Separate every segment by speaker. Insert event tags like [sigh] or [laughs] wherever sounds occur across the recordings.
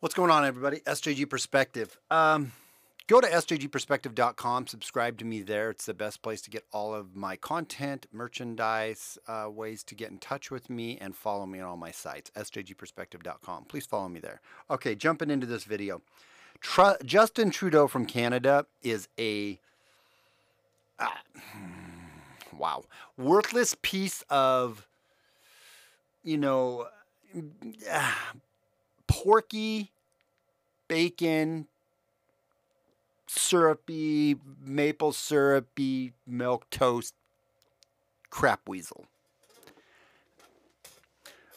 Speaker 1: What's going on, everybody? SJG Perspective. Um, go to sjgperspective.com, subscribe to me there. It's the best place to get all of my content, merchandise, uh, ways to get in touch with me, and follow me on all my sites. sjgperspective.com. Please follow me there. Okay, jumping into this video. Tr- Justin Trudeau from Canada is a uh, wow worthless piece of you know uh, porky, bacon, syrupy, maple syrupy, milk toast crap weasel.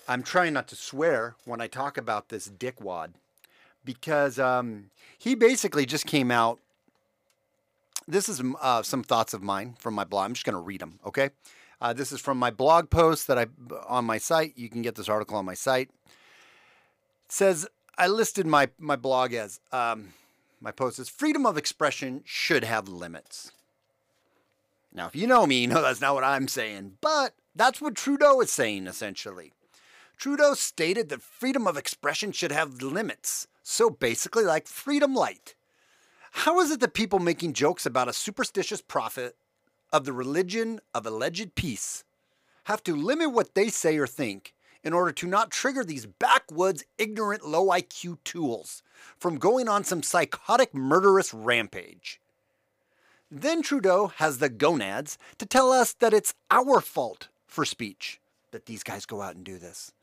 Speaker 1: I'm trying not to swear when I talk about this dickwad because um, he basically just came out. This is uh, some thoughts of mine from my blog. I'm just going to read them, okay? Uh, this is from my blog post that I on my site. You can get this article on my site says I listed my my blog as um, my post is freedom of expression should have limits. Now, if you know me, you know that's not what I'm saying, but that's what Trudeau is saying essentially. Trudeau stated that freedom of expression should have limits. So basically, like freedom light. How is it that people making jokes about a superstitious prophet of the religion of alleged peace have to limit what they say or think in order to not trigger these backwoods, ignorant, low IQ tools from going on some psychotic, murderous rampage. Then Trudeau has the gonads to tell us that it's our fault for speech that these guys go out and do this.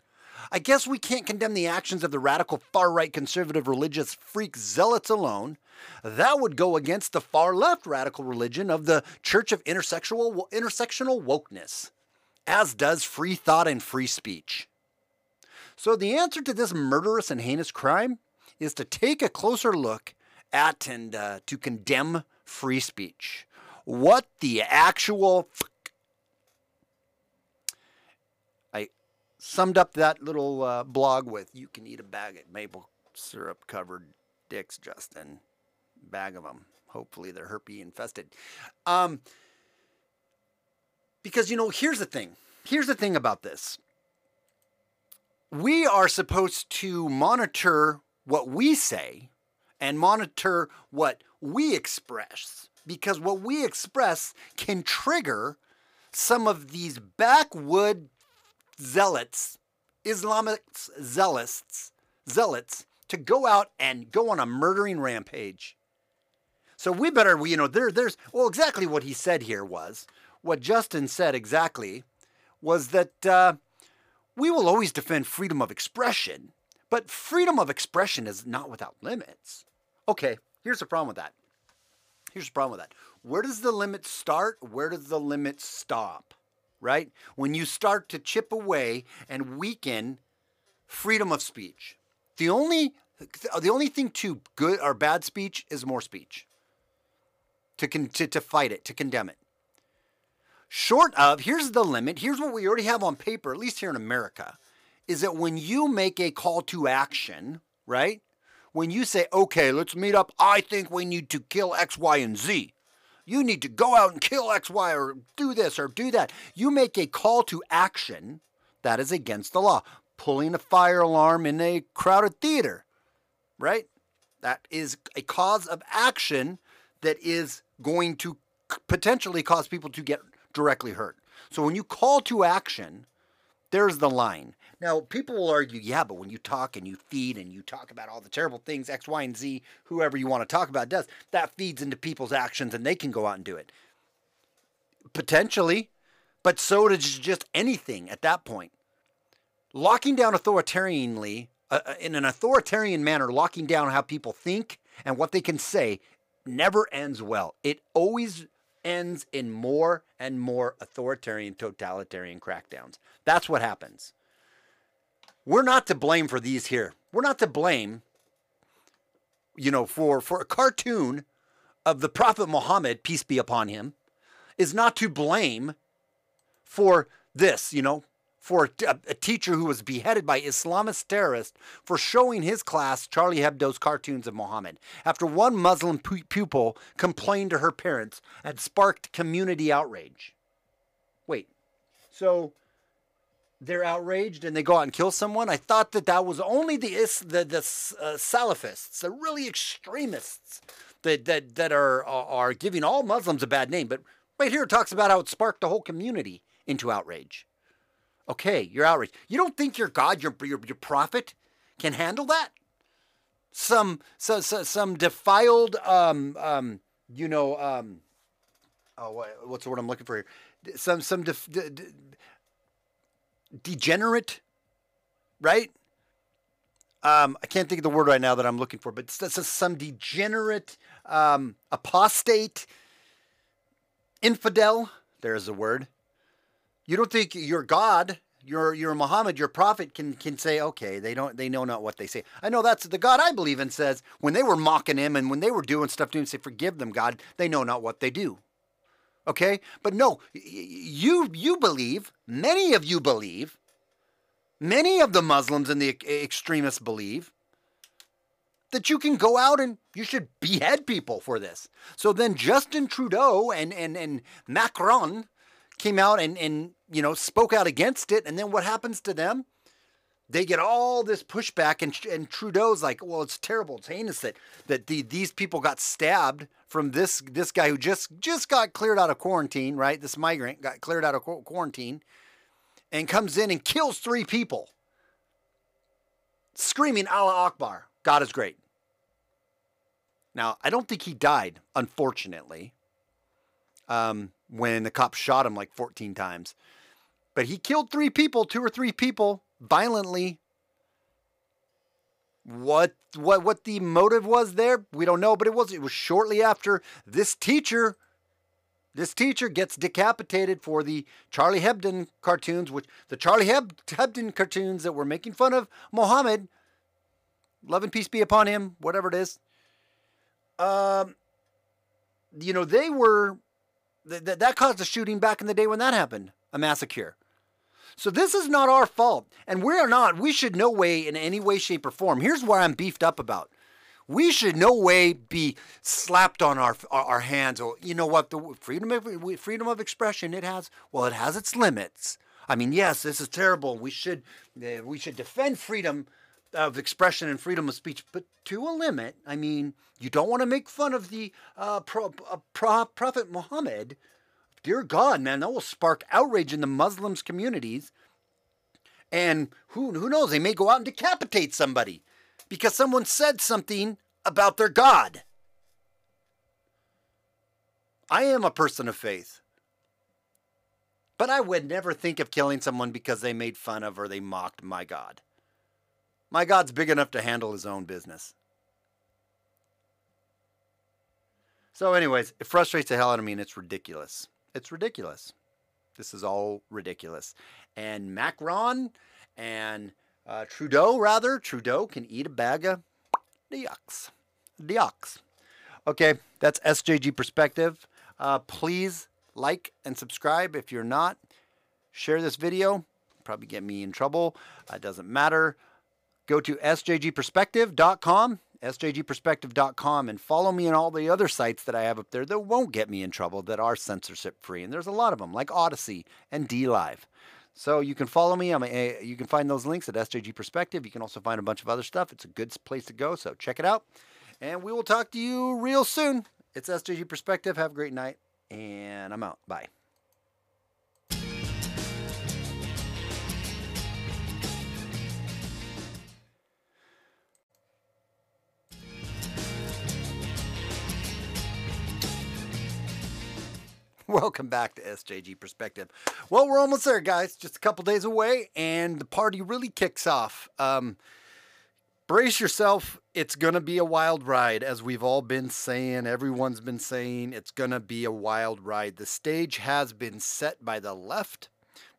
Speaker 1: I guess we can't condemn the actions of the radical far right conservative religious freak zealots alone. That would go against the far left radical religion of the Church of Intersexual, intersectional Wokeness as does free thought and free speech. So, the answer to this murderous and heinous crime is to take a closer look at and uh, to condemn free speech. What the actual. I summed up that little uh, blog with you can eat a bag of maple syrup covered dicks, Justin. Bag of them. Hopefully they're herpes infested. Um, because, you know, here's the thing. Here's the thing about this. We are supposed to monitor what we say and monitor what we express because what we express can trigger some of these backwood zealots, Islamic zealots, zealots to go out and go on a murdering rampage. So we better, you know, there, there's, well, exactly what he said here was what Justin said exactly was that uh, we will always defend freedom of expression, but freedom of expression is not without limits. Okay, here's the problem with that. Here's the problem with that. Where does the limit start? Where does the limit stop? Right? When you start to chip away and weaken freedom of speech. The only the only thing to good or bad speech is more speech. To, con- to, to fight it, to condemn it. Short of, here's the limit, here's what we already have on paper, at least here in America, is that when you make a call to action, right? When you say, okay, let's meet up, I think we need to kill X, Y, and Z. You need to go out and kill X, Y, or do this or do that. You make a call to action that is against the law. Pulling a fire alarm in a crowded theater, right? That is a cause of action that is going to potentially cause people to get directly hurt. So when you call to action, there's the line. Now, people will argue, yeah, but when you talk and you feed and you talk about all the terrible things X, Y, and Z, whoever you want to talk about does, that feeds into people's actions and they can go out and do it. Potentially, but so does just anything at that point. Locking down authoritarianly, uh, uh, in an authoritarian manner, locking down how people think and what they can say never ends well. It always ends in more and more authoritarian, totalitarian crackdowns. That's what happens. We're not to blame for these here. We're not to blame, you know, for, for a cartoon of the Prophet Muhammad, peace be upon him, is not to blame for this, you know, for a, a, teacher who was beheaded by Islamist terrorists for showing his class Charlie Hebdo's cartoons of Muhammad. After one Muslim pu- pupil complained to her parents and sparked community outrage. Wait, so they're outraged and they go out and kill someone. I thought that that was only the the the uh, Salafists, the really extremists that that that are are giving all Muslims a bad name. But right here it talks about how it sparked the whole community into outrage. Okay, you're outraged. You don't think your God, your your, your prophet, can handle that? Some some some defiled um um you know um oh what, what's the word I'm looking for here? Some some def, de, de, degenerate, right? Um, I can't think of the word right now that I'm looking for, but some degenerate, um, apostate, infidel. There's a word. You don't think your God, your your Muhammad, your prophet can can say, okay, they don't they know not what they say. I know that's the God I believe in says when they were mocking him and when they were doing stuff to him, say, forgive them, God, they know not what they do. Okay? But no, you you believe, many of you believe, many of the Muslims and the extremists believe that you can go out and you should behead people for this. So then Justin Trudeau and and and Macron came out and and you know spoke out against it and then what happens to them? they get all this pushback, and, and Trudeau's like, "Well, it's terrible. It's heinous that that the, these people got stabbed from this this guy who just just got cleared out of quarantine, right? This migrant got cleared out of quarantine, and comes in and kills three people, screaming Allah Akbar, God is great." Now, I don't think he died, unfortunately, um, when the cops shot him like 14 times, but he killed three people, two or three people violently. What what what the motive was there, we don't know, but it was it was shortly after this teacher this teacher gets decapitated for the Charlie Hebdo cartoons, which the Charlie Heb- Hebdo cartoons that were making fun of Mohammed, love and peace be upon him, whatever it is. Um, you know, they were th- th- that caused a shooting back in the day when that happened, a massacre. So this is not our fault. And we're not, we should no way in any way, shape, or form. Here's where I'm beefed up about. We should no way be slapped on our our, our hands. Or you know what? The freedom of freedom of expression it has. Well, it has its limits. I mean, yes, this is terrible. We should uh, we should defend freedom of expression and freedom of speech, but to a limit. I mean, you don't want to make fun of the uh, pro, uh, pro, Prophet Muhammad dear God, man, that will spark outrage in the Muslims communities. And who, who knows, they may go out and decapitate somebody because someone said something about their God. I am a person of faith. But I would never think of killing someone because they made fun of or they mocked my God. My God's big enough to handle his own business. So, anyways, it frustrates the hell out of me and it's ridiculous. It's ridiculous. This is all ridiculous. And Macron and uh, Trudeau, rather, Trudeau can eat a bag of diox. Diox. Okay, that's SJG Perspective. Uh, please like and subscribe if you're not. Share this video. Probably get me in trouble. Uh, it doesn't matter. Go to sjgperspective.com sjgperspective.com, and follow me on all the other sites that I have up there that won't get me in trouble, that are censorship free. And there's a lot of them, like Odysee and D Live. So you can follow me. I'm a, you can find those links at SJG Perspective. You can also find a bunch of other stuff. It's a good place to go. So check it out. And we will talk to you real soon. It's SJG Perspective. Have a great night. And I'm out. Bye. Welcome back to SJG Perspective. Well, we're almost there, guys. Just a couple days away, and the party really kicks off. Um, brace yourself. It's going to be a wild ride, as we've all been saying. Everyone's been saying it's going to be a wild ride. The stage has been set by the left,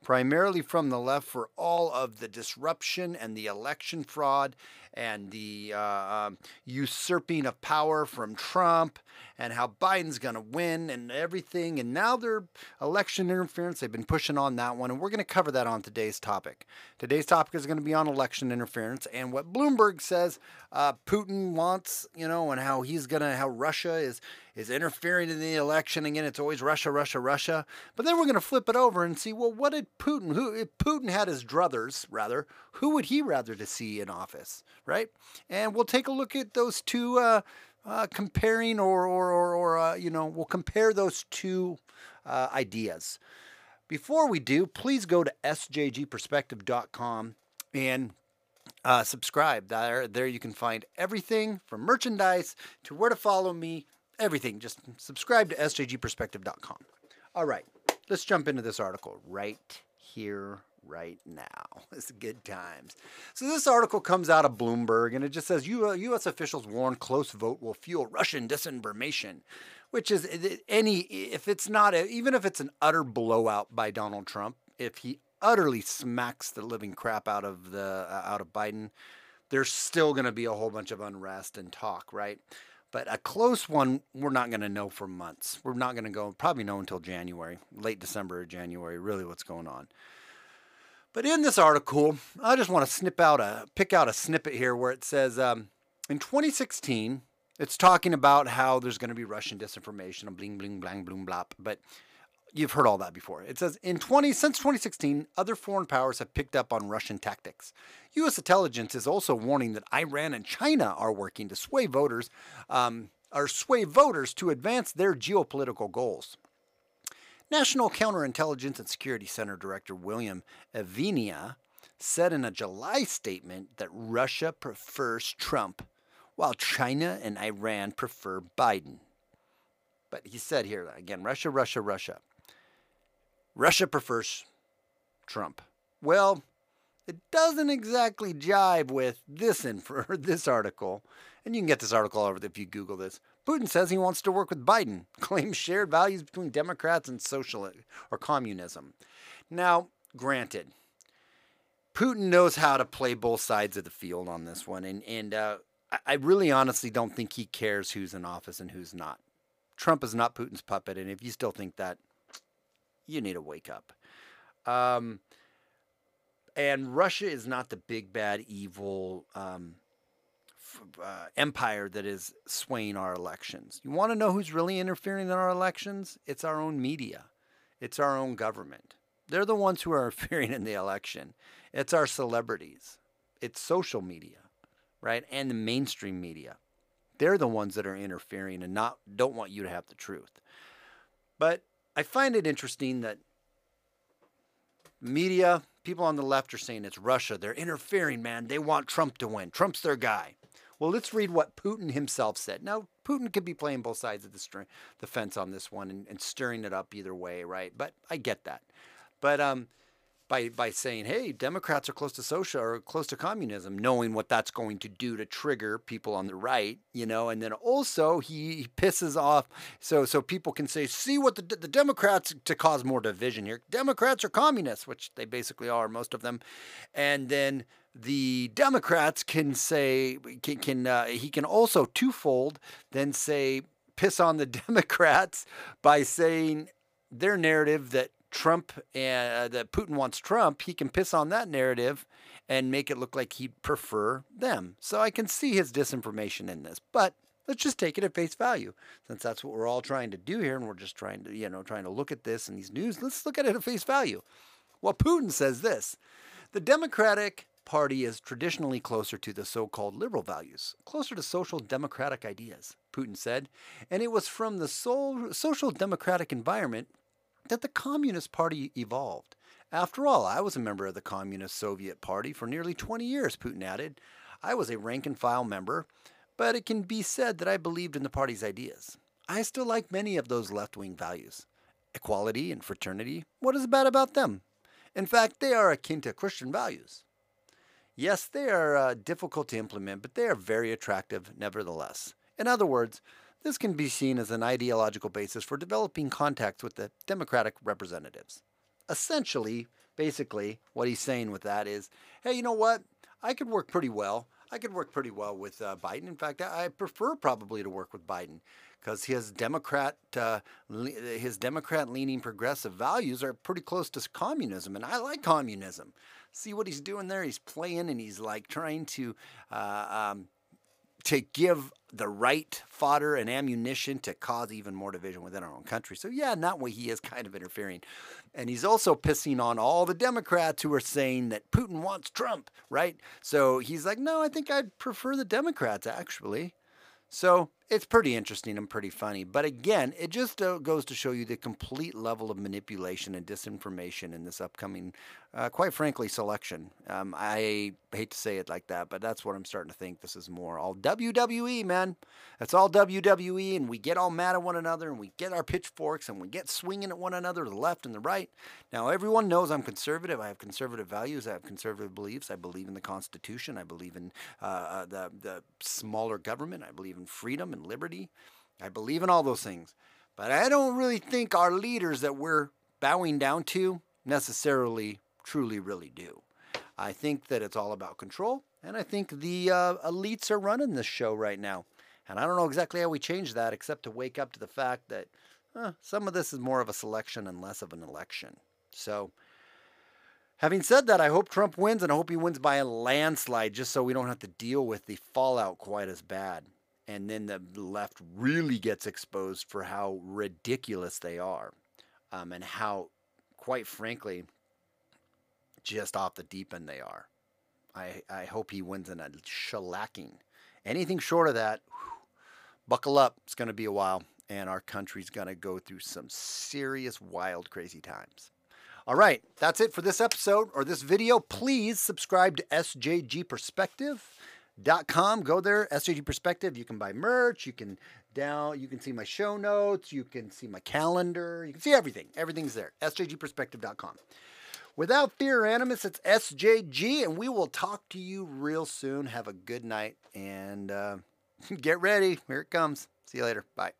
Speaker 1: primarily from the left, for all of the disruption and the election fraud and the uh, um, usurping of power from Trump and how Biden's going to win and everything. And now they're election interference. They've been pushing on that one. And we're going to cover that on today's topic. Today's topic is going to be on election interference and what Bloomberg says uh, Putin wants, you know, and how he's going to, how Russia is is interfering in the election. Again, it's always Russia, Russia, Russia. But then we're going to flip it over and see, well, what did Putin, who, if Putin had his druthers, rather, who would he rather to see in office, right? And we'll take a look at those two, uh, uh, comparing or, or, or, or uh, you know, we'll compare those two uh, ideas. Before we do, please go to sjgperspective.com and uh, subscribe. There, there you can find everything from merchandise to where to follow me, everything. Just subscribe to sjgperspective.com. All right, let's jump into this article right here, right now. [laughs] It's good times. So this article comes out of Bloomberg, and it just says U.S. officials warn close vote will fuel Russian disinformation, which is any if it's not a, even if it's an utter blowout by Donald Trump, if he utterly smacks the living crap out of the uh, out of Biden, there's still going to be a whole bunch of unrest and talk, right? But a close one, we're not going to know for months. We're not going to go, probably know until January, late December or January, really what's going on. But in this article, I just want to snip out a, pick out a snippet here where it says um, in 2016, it's talking about how there's going to be Russian disinformation and bling, bling, blang, bloom, blop. But you've heard all that before. It says in 20 since 2016, other foreign powers have picked up on Russian tactics. U.S. intelligence is also warning that Iran and China are working to sway voters, um, or sway voters to advance their geopolitical goals. National Counterintelligence and Security Center Director William Evanina said in a July statement that Russia prefers Trump, while China and Iran prefer Biden. But he said here again Russia, Russia, Russia. Russia prefers Trump. Well, it doesn't exactly jive with this info, [laughs] this article. And you can get this article over if you Google this. Putin says he wants to work with Biden, [laughs] claims shared values between Democrats and social or communism. Now, granted, Putin knows how to play both sides of the field on this one, and and uh, I really honestly don't think he cares who's in office and who's not. Trump is not Putin's puppet, and if you still think that, you need to wake up. Um, and Russia is not the big bad evil um, f- uh, empire that is swaying our elections. You want to know who's really interfering in our elections? It's our own media. It's our own government. They're the ones who are [laughs] interfering in the election. It's our celebrities. It's social media, right? And the mainstream media. They're the ones that are interfering and not don't want you to have the truth. But I find it interesting that media, people on the left are saying it's Russia. They're interfering, man. They want Trump to win. Trump's their guy. Well, let's read what Putin himself said. Now, Putin could be playing both sides of the, string, the fence on this one and, and, stirring it up either way, right? But I get that. But um, by by saying, "Hey, Democrats are close to social or close to communism," knowing what that's going to do to trigger people on the right, you know, and then also he, he pisses off so so people can say, "See what the the Democrats to cause more division here. Democrats are communists, which they basically are most of them." And then the Democrats can say can, can uh, he can also twofold then say piss on the [laughs] Democrats by saying their narrative that Trump and uh, that Putin wants Trump, he can piss on that narrative and make it look like he'd prefer them. So I can see his disinformation in this, but let's just take it at face value, since that's what we're all trying to do here, and we're just trying to, you know, trying to look at this and these news. Let's look at it at face value. Well, Putin says this: the Democratic Party is traditionally closer to the so-called liberal values, closer to social democratic ideas. Putin said, and it was from the social democratic environment that the Communist Party evolved. After all, I was a member of the Communist Soviet Party for nearly 20 years, Putin added. I was a rank and file member, but it can be said that I believed in the party's ideas. I still like many of those left wing values. Equality and fraternity, what is bad about them? In fact, they are akin to Christian values. Yes, they are uh, difficult to implement, but they are very attractive nevertheless. In other words, this can be seen as an ideological basis for developing contacts with the Democratic representatives. Essentially, basically, what he's saying with that is hey, you know what? I could work pretty well. I could work pretty well with uh, Biden. In fact, I prefer probably to work with Biden because his Democrat, uh, his Democrat-leaning progressive values are pretty close to communism, and I like communism. See what he's doing there? He's playing and he's like trying to uh, um, to give the right fodder and ammunition to cause even more division within our own country. So, yeah, that way, he is kind of interfering. And he's also pissing on all the Democrats who are saying that Putin wants Trump, right? So he's like, no, I think I'd prefer the Democrats, actually. So it's pretty interesting and pretty funny. But again, it just uh, goes to show you the complete level of manipulation and disinformation in this upcoming, uh, quite frankly, selection. Um, I hate to say it like that, but that's what I'm starting to think. This is more all WWE, man. It's all WWE, and we get all mad at one another, and we get our pitchforks, and we get swinging at one another the left and the right. Now, everyone knows I'm conservative. I have conservative values. I have conservative beliefs. I believe in the Constitution. I believe in uh, uh the the smaller government. I believe in freedom and liberty. I believe in all those things. But I don't really think our leaders that we're bowing down to necessarily truly really do. I think that it's all about control, and I think the uh, elites are running this show right now. And I don't know exactly how we change that except to wake up to the fact that some of this is more of a selection and less of an election. So, having said that, I hope Trump wins, and I hope he wins by a landslide just so we don't have to deal with the fallout quite as bad and then the left really gets exposed for how ridiculous they are um, and how, quite frankly, just off the deep end they are. I, I hope he wins in a shellacking. Anything short of that, buckle up. It's going to be a while, and our country's going to go through some serious, wild, crazy times. All right, that's it for this episode or this video. Please subscribe to SJG Perspective com. Go there, SJG Perspective. You can buy merch. You can down. You can see my show notes. You can see my calendar. You can see everything. Everything's there. SJGperspective.com. Without fear or animus, it's SJG, and we will talk to you real soon. Have a good night and uh, [laughs] get ready. Here it comes. See you later. Bye.